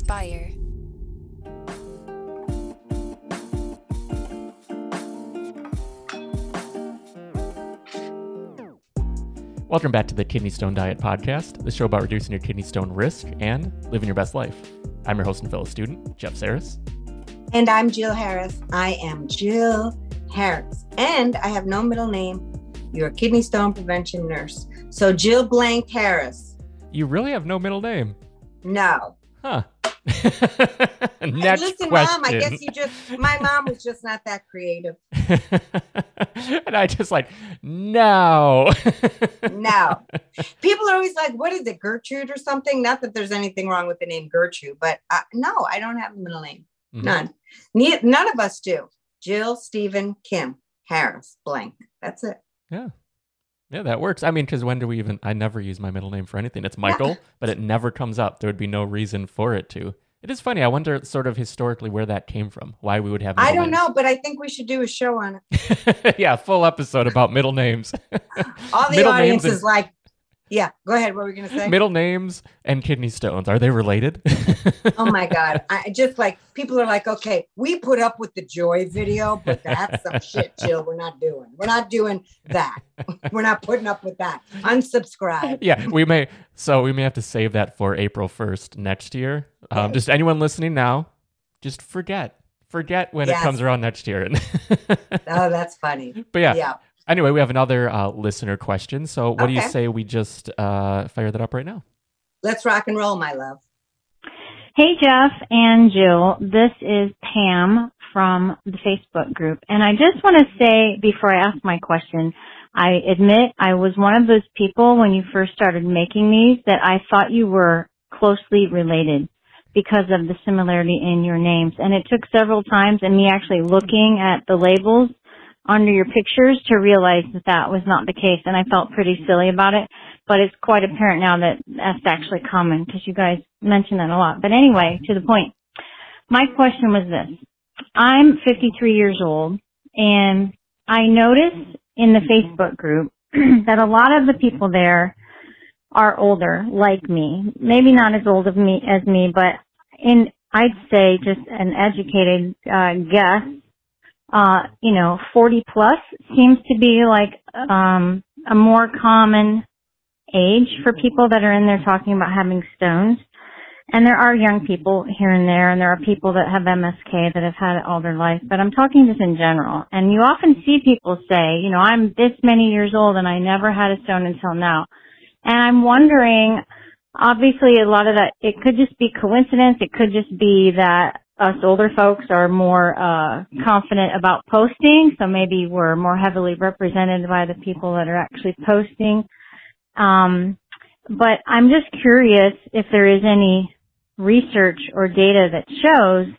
inspire. Welcome back to the Kidney Stone Diet Podcast, the show about reducing your kidney stone risk and living your best life. I'm your host and fellow student, Jeff Saris. And I'm Jill Harris. I am Jill Harris. And I have no middle name. You're a kidney stone prevention nurse. So Jill Blank Harris. You really have no middle name. No. Huh. Next Listen, question. mom, I guess you just my mom was just not that creative. and I just like, no. no. People are always like, what is it, Gertrude or something? Not that there's anything wrong with the name Gertrude, but uh, no, I don't have a middle name. Mm-hmm. None. Ne- none of us do. Jill, Stephen, Kim, Harris, blank. That's it. Yeah. Yeah, that works. I mean, because when do we even? I never use my middle name for anything. It's Michael, but it never comes up. There would be no reason for it to. It is funny. I wonder, sort of historically, where that came from. Why we would have. I don't names. know, but I think we should do a show on it. yeah, full episode about middle names. All the middle audience is like, yeah, go ahead. What were we going to say? Middle names and kidney stones. Are they related? oh my God. I just like people are like, okay, we put up with the joy video, but that's some shit, Jill. We're not doing. We're not doing that. We're not putting up with that. Unsubscribe. Yeah, we may. So we may have to save that for April 1st next year. Um, just anyone listening now, just forget. Forget when yes. it comes around next year. oh, that's funny. But yeah. Yeah. Anyway, we have another uh, listener question. So, what okay. do you say we just uh, fire that up right now? Let's rock and roll, my love. Hey, Jeff and Jill. This is Pam from the Facebook group. And I just want to say before I ask my question, I admit I was one of those people when you first started making these that I thought you were closely related because of the similarity in your names. And it took several times and me actually looking at the labels under your pictures to realize that that was not the case. And I felt pretty silly about it, but it's quite apparent now that that's actually common because you guys mention that a lot. But anyway, to the point, my question was this. I'm 53 years old and I noticed in the Facebook group that a lot of the people there are older, like me. Maybe not as old of me as me, but in I'd say just an educated uh, guess uh, you know, 40 plus seems to be like, um, a more common age for people that are in there talking about having stones. And there are young people here and there, and there are people that have MSK that have had it all their life, but I'm talking just in general. And you often see people say, you know, I'm this many years old and I never had a stone until now. And I'm wondering, obviously a lot of that, it could just be coincidence. It could just be that us older folks are more uh, confident about posting, so maybe we're more heavily represented by the people that are actually posting. Um, but I'm just curious if there is any research or data that shows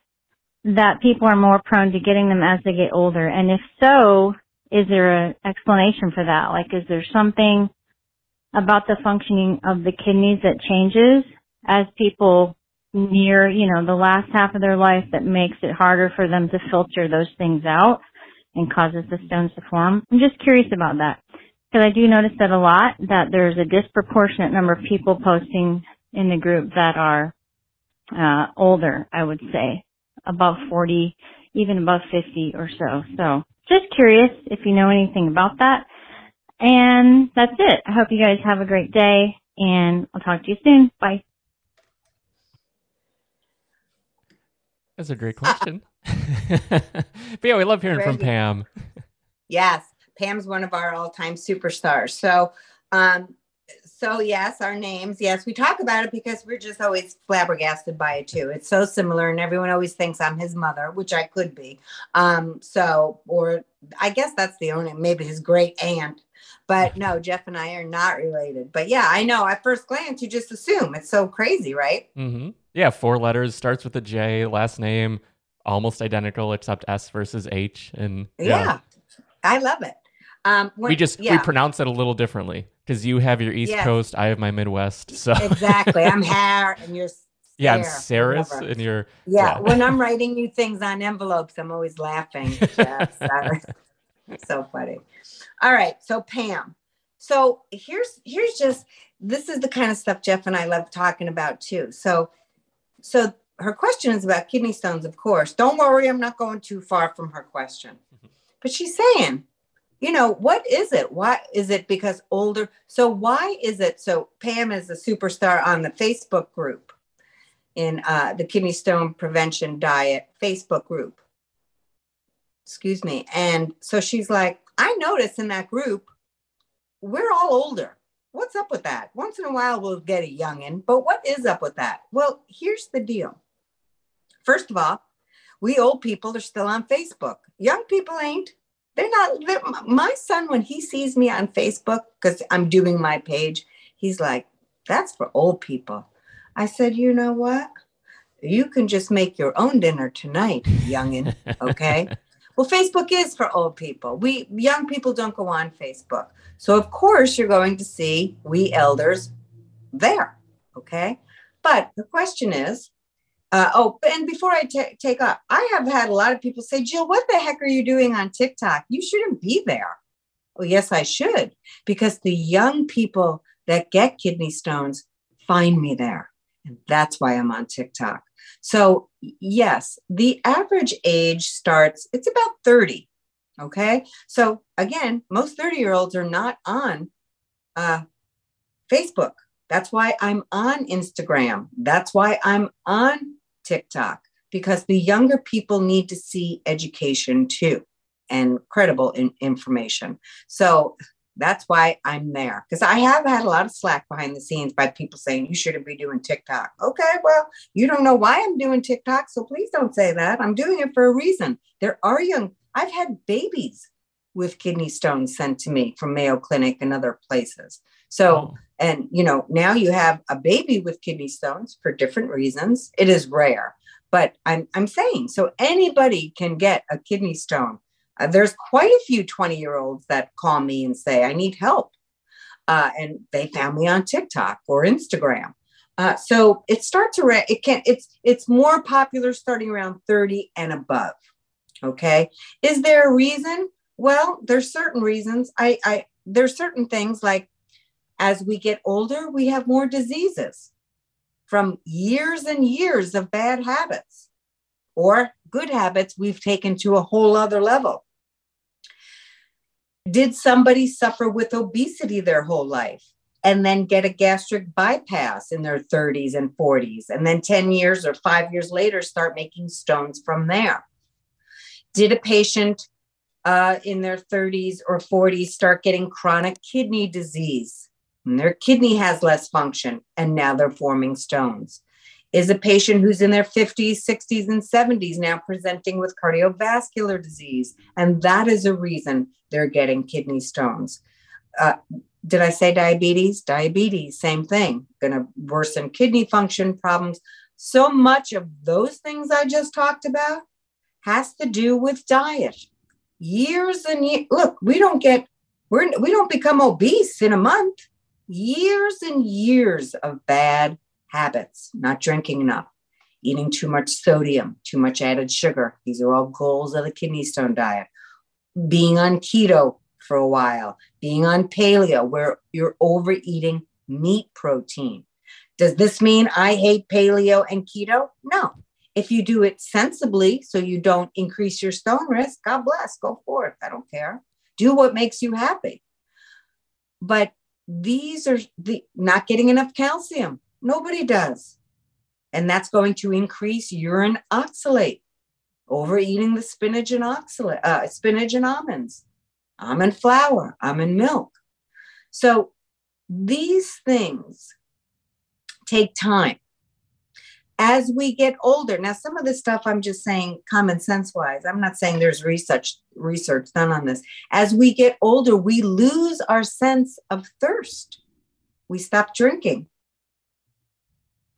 that people are more prone to getting them as they get older, and if so, is there an explanation for that? Like, is there something about the functioning of the kidneys that changes as people near, you know, the last half of their life that makes it harder for them to filter those things out and causes the stones to form. I'm just curious about that. Because I do notice that a lot, that there's a disproportionate number of people posting in the group that are uh, older, I would say, above 40, even above 50 or so. So just curious if you know anything about that. And that's it. I hope you guys have a great day and I'll talk to you soon. Bye. That's a great question. but yeah, we love hearing from Pam. Yes, Pam's one of our all-time superstars. So, um, so yes, our names. Yes, we talk about it because we're just always flabbergasted by it too. It's so similar, and everyone always thinks I'm his mother, which I could be. Um, so, or I guess that's the only maybe his great aunt. But no, Jeff and I are not related. But yeah, I know. At first glance, you just assume it's so crazy, right? Mm-hmm. Yeah, four letters, starts with a J, last name almost identical except S versus H. And yeah, yeah I love it. Um, we just yeah. we pronounce it a little differently because you have your East yes. Coast, I have my Midwest. So exactly, I'm Hair and you're yeah, I'm Saris, and you're yeah. yeah. when I'm writing you things on envelopes, I'm always laughing. so funny. All right, so Pam. So here's here's just this is the kind of stuff Jeff and I love talking about too. So so her question is about kidney stones, of course. Don't worry, I'm not going too far from her question. But she's saying, you know, what is it? Why is it because older? So, why is it? So, Pam is a superstar on the Facebook group in uh, the kidney stone prevention diet Facebook group. Excuse me. And so she's like, I notice in that group, we're all older. What's up with that? Once in a while, we'll get a youngin, but what is up with that? Well, here's the deal. First of all, we old people are still on Facebook. Young people ain't. They're not. They're, my son, when he sees me on Facebook, because I'm doing my page, he's like, that's for old people. I said, you know what? You can just make your own dinner tonight, youngin. Okay. well, Facebook is for old people. We young people don't go on Facebook. So of course you're going to see we elders there. Okay. But the question is, uh, oh, and before I t- take off, I have had a lot of people say, Jill, what the heck are you doing on TikTok? You shouldn't be there. Well, yes, I should, because the young people that get kidney stones find me there. And that's why I'm on TikTok. So, yes, the average age starts, it's about 30. Okay. So, again, most 30 year olds are not on uh, Facebook. That's why I'm on Instagram. That's why I'm on TikTok because the younger people need to see education too and credible in- information. So that's why I'm there because I have had a lot of slack behind the scenes by people saying you shouldn't be doing TikTok. Okay, well, you don't know why I'm doing TikTok, so please don't say that. I'm doing it for a reason. There are young, I've had babies with kidney stones sent to me from Mayo Clinic and other places. So, oh. and you know, now you have a baby with kidney stones for different reasons. It is rare, but I'm I'm saying so anybody can get a kidney stone. Uh, there's quite a few 20 year olds that call me and say, I need help. Uh, and they found me on TikTok or Instagram. Uh, so it starts around, it can, it's, it's more popular starting around 30 and above. Okay. Is there a reason? Well, there's certain reasons. I, I, there's certain things like as we get older, we have more diseases from years and years of bad habits or good habits we've taken to a whole other level. Did somebody suffer with obesity their whole life and then get a gastric bypass in their 30s and 40s, and then 10 years or five years later start making stones from there? Did a patient uh, in their 30s or 40s start getting chronic kidney disease? And their kidney has less function, and now they're forming stones is a patient who's in their 50s, 60s, and 70s now presenting with cardiovascular disease. And that is a reason they're getting kidney stones. Uh, did I say diabetes? Diabetes, same thing, going to worsen kidney function problems. So much of those things I just talked about has to do with diet. Years and years. Look, we don't get, we're, we don't become obese in a month. Years and years of bad habits, not drinking enough, eating too much sodium, too much added sugar. These are all goals of the kidney stone diet. Being on keto for a while, being on paleo, where you're overeating meat protein. Does this mean I hate paleo and keto? No. If you do it sensibly so you don't increase your stone risk, God bless, go for it. I don't care. Do what makes you happy. But these are the not getting enough calcium, Nobody does. And that's going to increase urine oxalate, overeating the spinach and oxalate, uh, spinach and almonds, almond flour, almond milk. So these things take time. As we get older, now some of this stuff I'm just saying common sense wise. I'm not saying there's research research done on this. As we get older, we lose our sense of thirst. We stop drinking.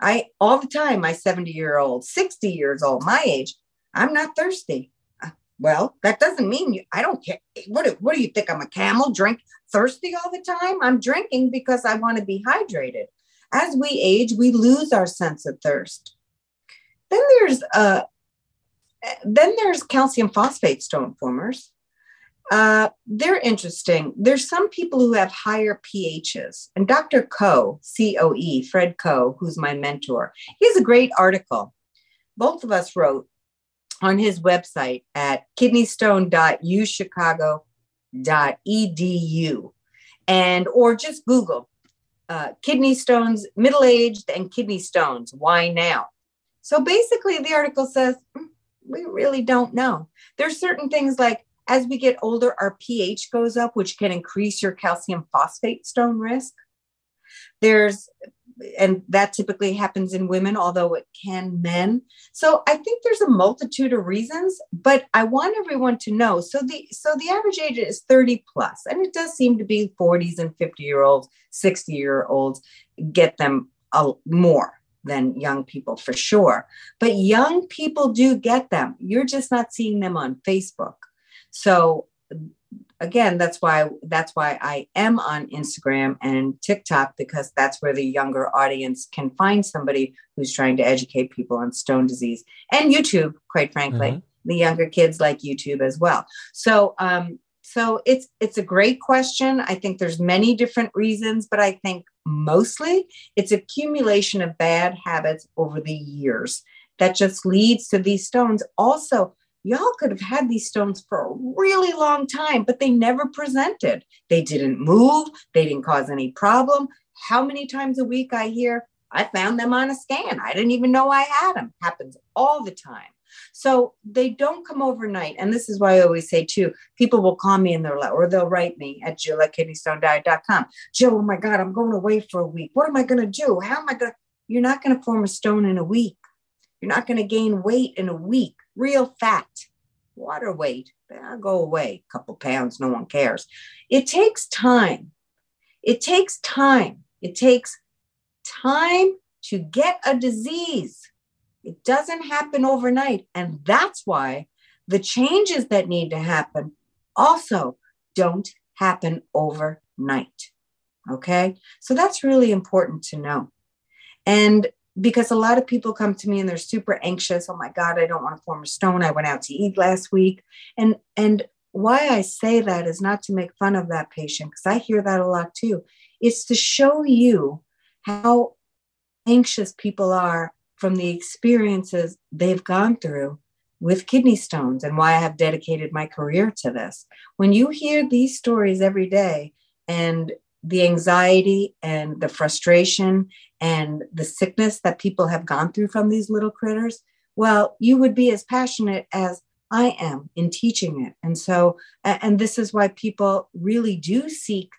I all the time, my 70 year old, 60 years old, my age, I'm not thirsty. Uh, well, that doesn't mean you, I don't care. What, what do you think? I'm a camel, drink thirsty all the time? I'm drinking because I want to be hydrated. As we age, we lose our sense of thirst. Then there's uh, then there's calcium phosphate stone formers. Uh, they're interesting. There's some people who have higher pHs, and Dr. Coe, C O E, Fred Coe, who's my mentor, he has a great article. both of us wrote on his website at kidneystone.uchicago.edu and or just Google uh, kidney stones, middle aged and kidney stones. Why now? So basically, the article says mm, we really don't know. There's certain things like as we get older, our pH goes up, which can increase your calcium phosphate stone risk. There's and that typically happens in women, although it can men. So I think there's a multitude of reasons, but I want everyone to know. So the so the average age is 30 plus, and it does seem to be 40s and 50 year olds, 60 year olds get them a, more than young people for sure. But young people do get them. You're just not seeing them on Facebook. So again that's why that's why i am on instagram and tiktok because that's where the younger audience can find somebody who's trying to educate people on stone disease and youtube quite frankly mm-hmm. the younger kids like youtube as well. So um so it's it's a great question. I think there's many different reasons but i think mostly it's accumulation of bad habits over the years that just leads to these stones. Also y'all could have had these stones for a really long time, but they never presented. They didn't move, they didn't cause any problem. How many times a week I hear, I found them on a scan. I didn't even know I had them. Happens all the time. So they don't come overnight. And this is why I always say, too, people will call me and they're like, or they'll write me at Jill kidneystonediet.com. Jill, oh my God, I'm going away for a week. What am I going to do? How am I going to? You're not going to form a stone in a week. You're not going to gain weight in a week real fat, water weight. I'll go away, a couple pounds, no one cares. It takes time. It takes time. It takes time to get a disease. It doesn't happen overnight. And that's why the changes that need to happen also don't happen overnight. Okay. So that's really important to know. And because a lot of people come to me and they're super anxious. Oh my god i don't want to form a stone. I went out to eat last week. And and why i say that is not to make fun of that patient because i hear that a lot too it's to show you how anxious people are from the experiences they've gone through with kidney stones and why i have dedicated my career to this. When you hear these stories every day and the anxiety and the frustration and the sickness that people have gone through from these little critters, well, you would be as passionate as I am in teaching it. And so, and this is why people really do seek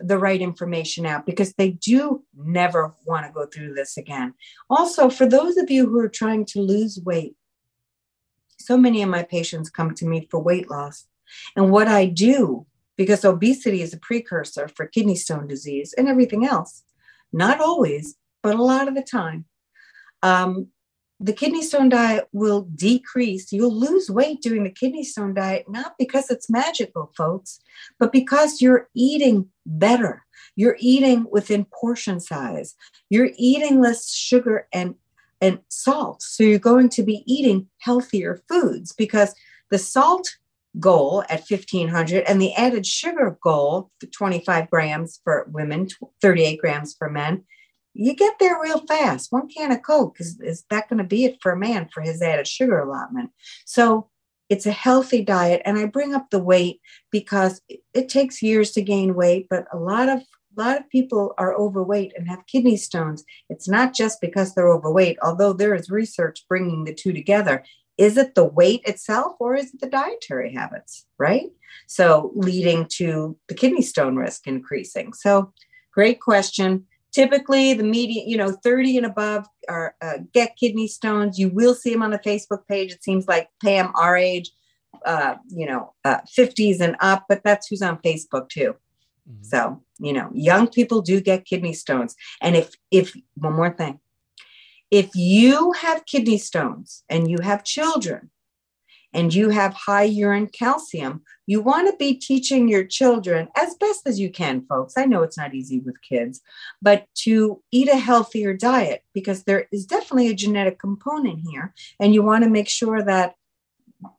the right information out because they do never want to go through this again. Also, for those of you who are trying to lose weight, so many of my patients come to me for weight loss. And what I do, because obesity is a precursor for kidney stone disease and everything else, not always, but a lot of the time. Um, the kidney stone diet will decrease. You'll lose weight doing the kidney stone diet, not because it's magical, folks, but because you're eating better. You're eating within portion size. You're eating less sugar and, and salt. So you're going to be eating healthier foods because the salt goal at 1500 and the added sugar goal 25 grams for women 38 grams for men you get there real fast. One can of coke is, is that going to be it for a man for his added sugar allotment? So it's a healthy diet and i bring up the weight because it, it takes years to gain weight but a lot of a lot of people are overweight and have kidney stones. It's not just because they're overweight, although there is research bringing the two together is it the weight itself or is it the dietary habits, right? So leading to the kidney stone risk increasing. So great question. Typically, the median, you know, 30 and above are uh, get kidney stones. You will see them on the Facebook page. It seems like Pam, our age, uh, you know, uh, 50s and up, but that's who's on Facebook too. Mm-hmm. So, you know, young people do get kidney stones. And if, if, one more thing, if you have kidney stones and you have children and you have high urine calcium, you want to be teaching your children as best as you can, folks. I know it's not easy with kids, but to eat a healthier diet because there is definitely a genetic component here. And you want to make sure that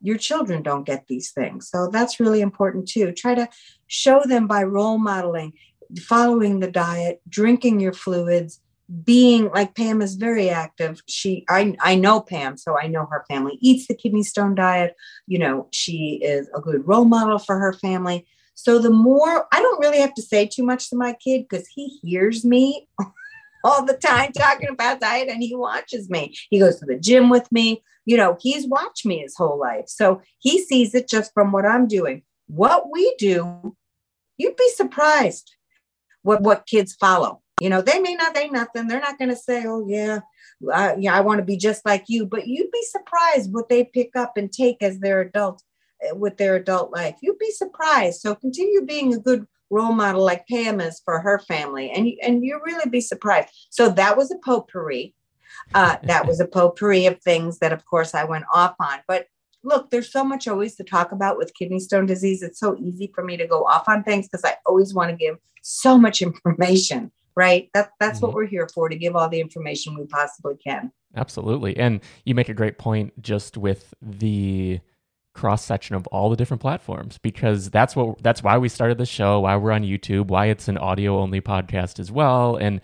your children don't get these things. So that's really important too. Try to show them by role modeling, following the diet, drinking your fluids, being like Pam is very active. She, I, I know Pam, so I know her family eats the kidney stone diet. You know, she is a good role model for her family. So the more I don't really have to say too much to my kid because he hears me all the time talking about diet and he watches me. He goes to the gym with me. You know, he's watched me his whole life. So he sees it just from what I'm doing. What we do, you'd be surprised what, what kids follow. You know, they may not say nothing. They're not going to say, oh, yeah, uh, yeah, I want to be just like you. But you'd be surprised what they pick up and take as their adult eh, with their adult life. You'd be surprised. So continue being a good role model like Pam is for her family, and and you really be surprised. So that was a potpourri. Uh, that was a potpourri of things that, of course, I went off on. But look, there's so much always to talk about with kidney stone disease. It's so easy for me to go off on things because I always want to give so much information. Right? That that's mm-hmm. what we're here for to give all the information we possibly can. Absolutely, and you make a great point just with the cross section of all the different platforms because that's what that's why we started the show, why we're on YouTube, why it's an audio only podcast as well, and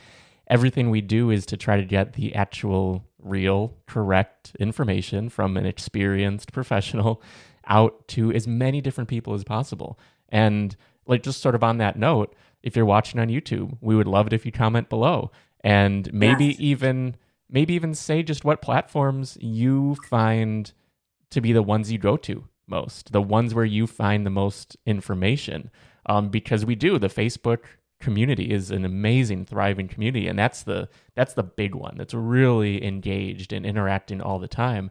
everything we do is to try to get the actual real correct information from an experienced professional out to as many different people as possible. And like just sort of on that note, if you're watching on YouTube, we would love it if you comment below and maybe yes. even maybe even say just what platforms you find to be the ones you go to most, the ones where you find the most information. Um, because we do the Facebook community is an amazing, thriving community, and that's the that's the big one that's really engaged and interacting all the time.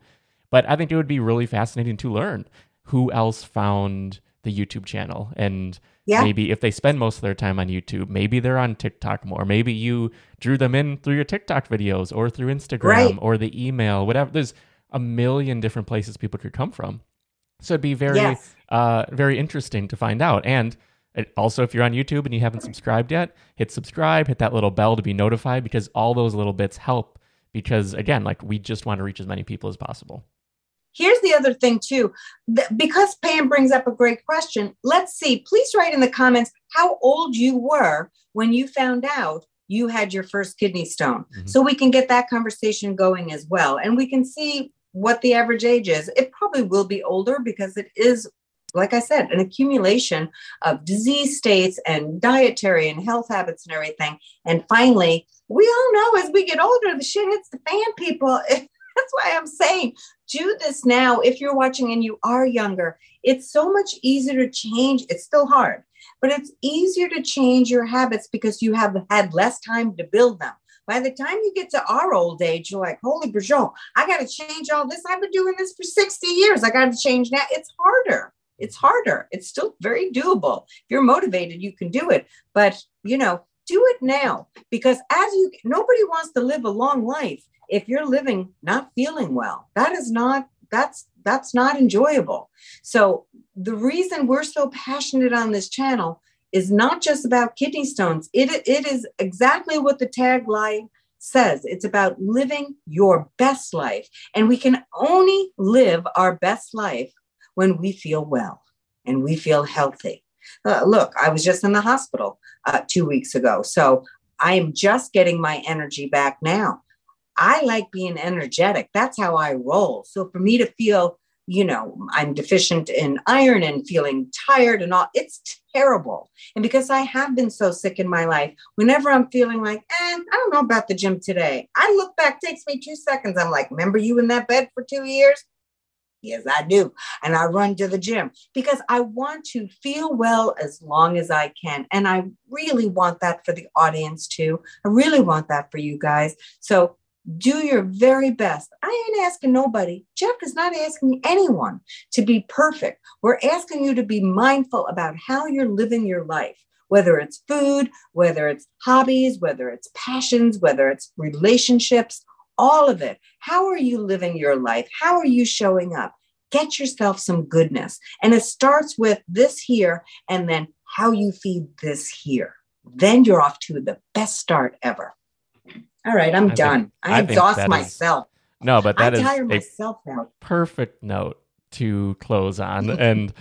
But I think it would be really fascinating to learn who else found the YouTube channel and yeah. maybe if they spend most of their time on YouTube, maybe they're on TikTok more. Maybe you drew them in through your TikTok videos or through Instagram right. or the email, whatever. There's a million different places people could come from. So it'd be very, yes. uh, very interesting to find out. And also, if you're on YouTube and you haven't subscribed yet, hit subscribe, hit that little bell to be notified because all those little bits help. Because again, like we just want to reach as many people as possible. Here's the other thing, too. Because Pam brings up a great question, let's see. Please write in the comments how old you were when you found out you had your first kidney stone. Mm-hmm. So we can get that conversation going as well. And we can see what the average age is. It probably will be older because it is, like I said, an accumulation of disease states and dietary and health habits and everything. And finally, we all know as we get older, the shit hits the fan, people. That's why I'm saying do this now. If you're watching and you are younger, it's so much easier to change. It's still hard, but it's easier to change your habits because you have had less time to build them. By the time you get to our old age, you're like, holy Bergeron, I got to change all this. I've been doing this for 60 years. I got to change now. It's harder. It's harder. It's still very doable. If you're motivated, you can do it. But, you know, do it now because as you, nobody wants to live a long life if you're living not feeling well. That is not, that's, that's not enjoyable. So the reason we're so passionate on this channel is not just about kidney stones. It, it is exactly what the tagline says. It's about living your best life. And we can only live our best life when we feel well and we feel healthy. Uh, look, I was just in the hospital uh, two weeks ago. So I am just getting my energy back now. I like being energetic. That's how I roll. So for me to feel you know, I'm deficient in iron and feeling tired and all. It's terrible. And because I have been so sick in my life, whenever I'm feeling like, eh, I don't know about the gym today, I look back, takes me two seconds. I'm like, remember you in that bed for two years? Yes, I do. And I run to the gym because I want to feel well as long as I can. And I really want that for the audience too. I really want that for you guys. So do your very best. I ain't asking nobody. Jeff is not asking anyone to be perfect. We're asking you to be mindful about how you're living your life, whether it's food, whether it's hobbies, whether it's passions, whether it's relationships, all of it. How are you living your life? How are you showing up? Get yourself some goodness. And it starts with this here and then how you feed this here. Then you're off to the best start ever. All right, I'm I done. Think, I, I exhaust myself. Is, no, but that I is myself out. perfect note to close on. and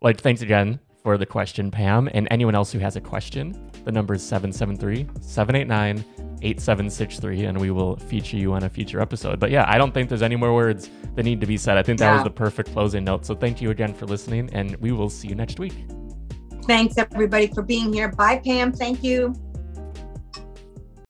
like, thanks again for the question, Pam. And anyone else who has a question, the number is 773 789 8763 and we will feature you on a future episode. But yeah, I don't think there's any more words that need to be said. I think that was the perfect closing note. So thank you again for listening and we will see you next week. Thanks everybody for being here. Bye, Pam. Thank you.